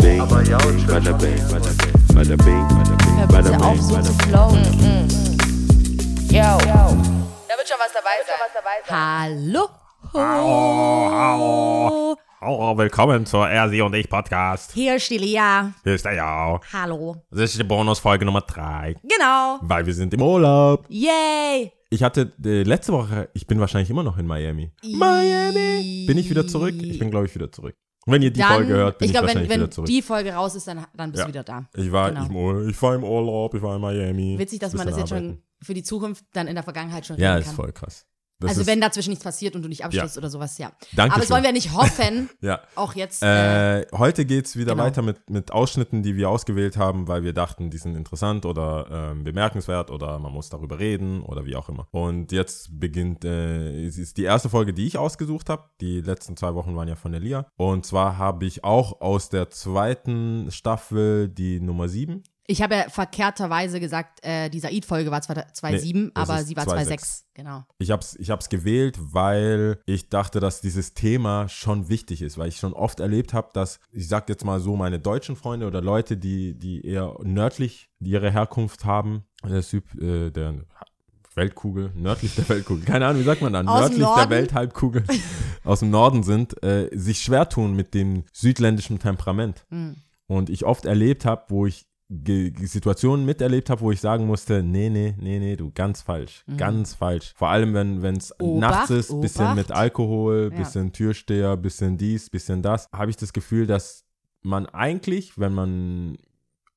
bing, bada bing, bada bing, bada bing, bada bing. Yo. Da wird schon was dabei sein. Hallo. Hallo, hallo, willkommen zur Er, Sie und Ich Podcast. Hier ist die Lia. Hier ist der Jao. Hallo. Das ist die Bonusfolge Nummer 3, Genau. weil wir sind im Urlaub. Yay. Ich hatte äh, letzte Woche, ich bin wahrscheinlich immer noch in Miami. Miami! Bin ich wieder zurück? Ich bin, glaube ich, wieder zurück. Wenn ihr die Dann, Folge hört, bin ich ich, glaube, wenn, wahrscheinlich wenn wieder zurück. die Folge raus ist, dann, dann bist Ja. du wieder da. ich, war, Genau. ich, ich war im Urlaub, ich war in Miami. Witzig, dass man das jetzt arbeiten. schon für die Zukunft dann in der Vergangenheit schon Ja, ist kann. voll krass. Das also wenn dazwischen nichts passiert und du nicht abschließt oder sowas, ja. Dankeschön. Aber das wollen wir nicht hoffen. Ja. Auch jetzt. Äh, Äh, heute geht es wieder genau. weiter mit, mit Ausschnitten, die wir ausgewählt haben, weil wir dachten, die sind interessant oder ähm, bemerkenswert oder man muss darüber reden oder wie auch immer. Und jetzt beginnt, äh, es ist die erste Folge, die ich ausgesucht habe. Die letzten zwei Wochen waren ja von der Lia. Und zwar habe ich auch aus der zweiten Staffel die Nummer 7. ich habe ja verkehrterweise gesagt, äh, die Said-Folge war 2.7, Nee, aber sie war 2.6. 2.6. Genau. Ich habe es ich hab's gewählt, weil ich dachte, dass dieses Thema schon wichtig ist, weil ich schon oft erlebt habe, dass, ich sag jetzt mal so, meine deutschen Freunde oder Leute, die, die eher nördlich ihre Herkunft haben, der Typ, äh, der Weltkugel, nördlich der Weltkugel, keine Ahnung, wie sagt man dann, dem nördlich der? Welthalbkugel aus dem Norden sind, äh, sich schwer tun mit dem südländischen Temperament. Hm. Und ich oft erlebt habe, wo ich Ge Situationen miterlebt habe, wo ich sagen musste, nee, nee, nee, nee, du, ganz falsch, ganz falsch. Vor allem, wenn es Mhm. Nachts ist, bisschen Obacht. mit Alkohol, Ja. bisschen Türsteher, bisschen dies, bisschen das, habe ich das Gefühl, dass man eigentlich, wenn man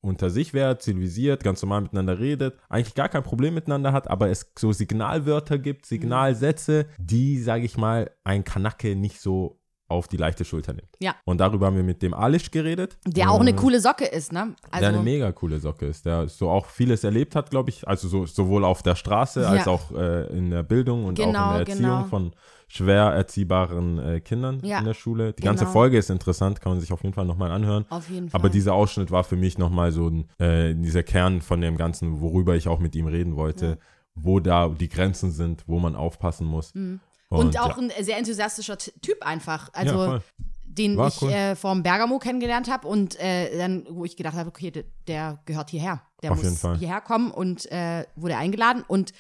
unter sich wäre, zivilisiert, ganz normal miteinander redet, eigentlich gar kein Problem miteinander hat, aber es so Signalwörter gibt, Signalsätze, die, sage ich mal, ein Kanake nicht so auf die leichte Schulter nimmt. Ja. Und darüber haben wir mit dem Alish geredet. Der auch eine Äh, coole Socke ist, ne? Also, der eine mega coole Socke ist, der so auch vieles erlebt hat, glaube ich, also so, sowohl auf der Straße Ja. als auch äh, in der Bildung und auch Genau, in der Erziehung genau. von schwer erziehbaren äh, Kindern Ja, in der Schule. Die ganze genau. Folge ist interessant, kann man sich auf jeden Fall nochmal anhören. auf jeden Fall. Aber dieser Ausschnitt war für mich nochmal so ein, äh, dieser Kern von dem Ganzen, worüber ich auch mit ihm reden wollte, wo da die Grenzen sind, wo man aufpassen muss. Mhm. Und, auch ja. ein sehr enthusiastischer Typ einfach. Ja, Also, voll. den War ich cool. äh, vom Bergamo kennengelernt habe und äh, dann, wo ich gedacht habe, okay, der, der gehört hierher. Der Auf muss hierher kommen und äh, wurde eingeladen. Und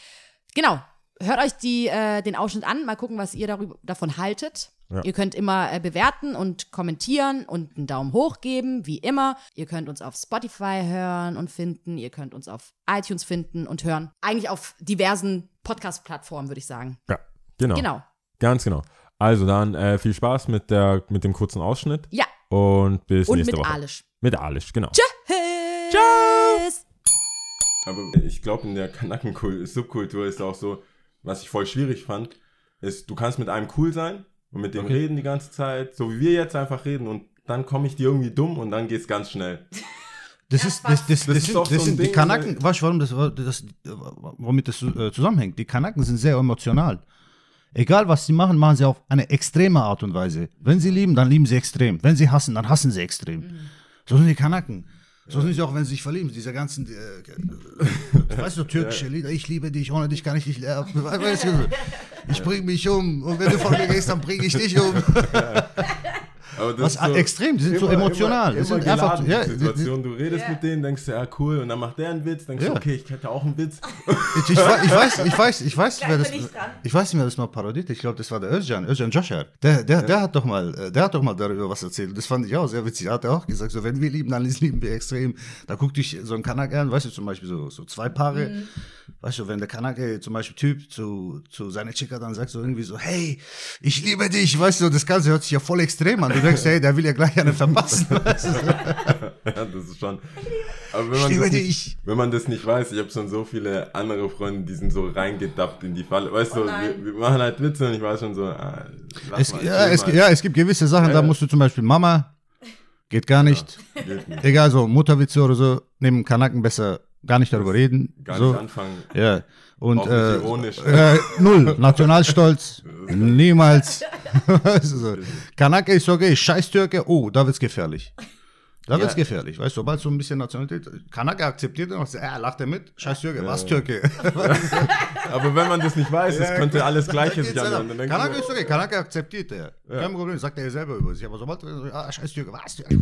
genau, hört euch die, äh, den Ausschnitt an, mal gucken, was ihr darüber, davon haltet. Ja. Ihr könnt immer äh, bewerten und kommentieren und einen Daumen hoch geben, wie immer. Ihr könnt uns auf Spotify hören und finden. Ihr könnt uns auf iTunes finden und hören. Eigentlich auf diversen Podcast-Plattformen, würde ich sagen. ja, genau. Genau. Ganz genau. Also dann äh, viel Spaß mit, der, mit dem kurzen Ausschnitt Ja, und bis und nächste mit Woche. Alisch. Mit Alisch, genau. Tschüss! Aber ich glaube, in der Kanaken-Subkultur ist auch so, was ich voll schwierig fand, ist, du kannst mit einem cool sein und mit dem reden die ganze Zeit, so wie wir jetzt einfach reden und dann komme ich dir irgendwie dumm und dann geht's ganz schnell. Das ist, das, das, das, ist sind, doch so das ein sind die Ding, Kanaken, weißt du, warum das, das, womit das äh, zusammenhängt? Die Kanaken sind sehr emotional. Egal was sie machen, machen sie auf eine extreme Art und Weise. Wenn sie lieben, dann lieben sie extrem. Wenn sie hassen, dann hassen sie extrem. So sind die Kanaken. So sind sie auch, wenn sie sich verlieben. Diese ganzen, äh, weißt du, türkische Lieder. Ich liebe dich, ohne dich kann ich nicht lernen. Weißt du, ich bring mich um und wenn du von mir gehst, dann bring ich dich um. Aber das Was ist so extrem, die sind so emotional. Immer, Das immer sind einfach, ja, Situation. Du redest mit denen, denkst du, ja cool, und dann macht der einen Witz, denkst du, Ja. okay, ich hätte auch einen Witz. Ich, ich, wei- ich weiß, ich weiß, ich weiß, wer das, ich weiß nicht, wer das mal parodiert. Ich glaube, das war der Özcan, Özcan Joshar. Der, der, der hat doch mal, äh, der hat doch mal darüber was erzählt. Das fand ich auch sehr witzig. Er hat auch gesagt, so wenn wir lieben, dann lieben wir extrem. Da guckt dich so ein Kanak an, weißt du, zum Beispiel so, so zwei Paare. Mhm. Weißt du, wenn der Kanake zum Beispiel Typ zu, zu seiner Chica dann sagt so irgendwie so, hey, ich liebe dich, weißt du, das Ganze hört sich ja voll extrem an. Du denkst, hey, der will ja gleich einen verpassen. Ja, das ist schon. Aber wenn man, das nicht, dich. wenn man das nicht weiß, ich habe schon so viele andere Freunde, die sind so reingedappt in die Falle. Weißt du, wir, wir machen halt Witze und ich weiß schon so, ah, Es, mal, ja, es, ja, es gibt gewisse Sachen, da Ja. musst du zum Beispiel Mama, geht gar nicht. Geht nicht. Egal, so Mutterwitze oder so, neben Kanaken besser gar nicht darüber reden. Gar so. nicht anfangen. Ja. Und Auch äh, ironisch. äh, null, Nationalstolz, niemals. So. Kanake ist okay, Scheiß-Türke, oh, da wird's gefährlich. Da wird's Ja. gefährlich, weißt du, sobald so ein bisschen Nationalität, Kanake akzeptiert und sagt, ja, lacht er mit, Scheiß Türke, was Türke? Aber wenn man das nicht weiß, es könnte alles Gleiche sich anhören. Kanake ist okay, Kanake akzeptiert er. Kein Problem, sagt er selber über sich, aber sobald, ah, Scheiß Türke, was Türke?